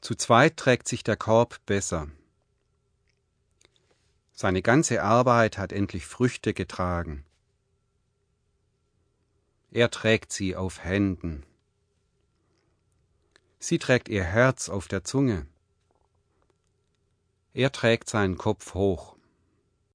Zu zweit trägt sich der Korb besser. Seine ganze Arbeit hat endlich Früchte getragen. Er trägt sie auf Händen. Sie trägt ihr Herz auf der Zunge. Er trägt seinen Kopf hoch.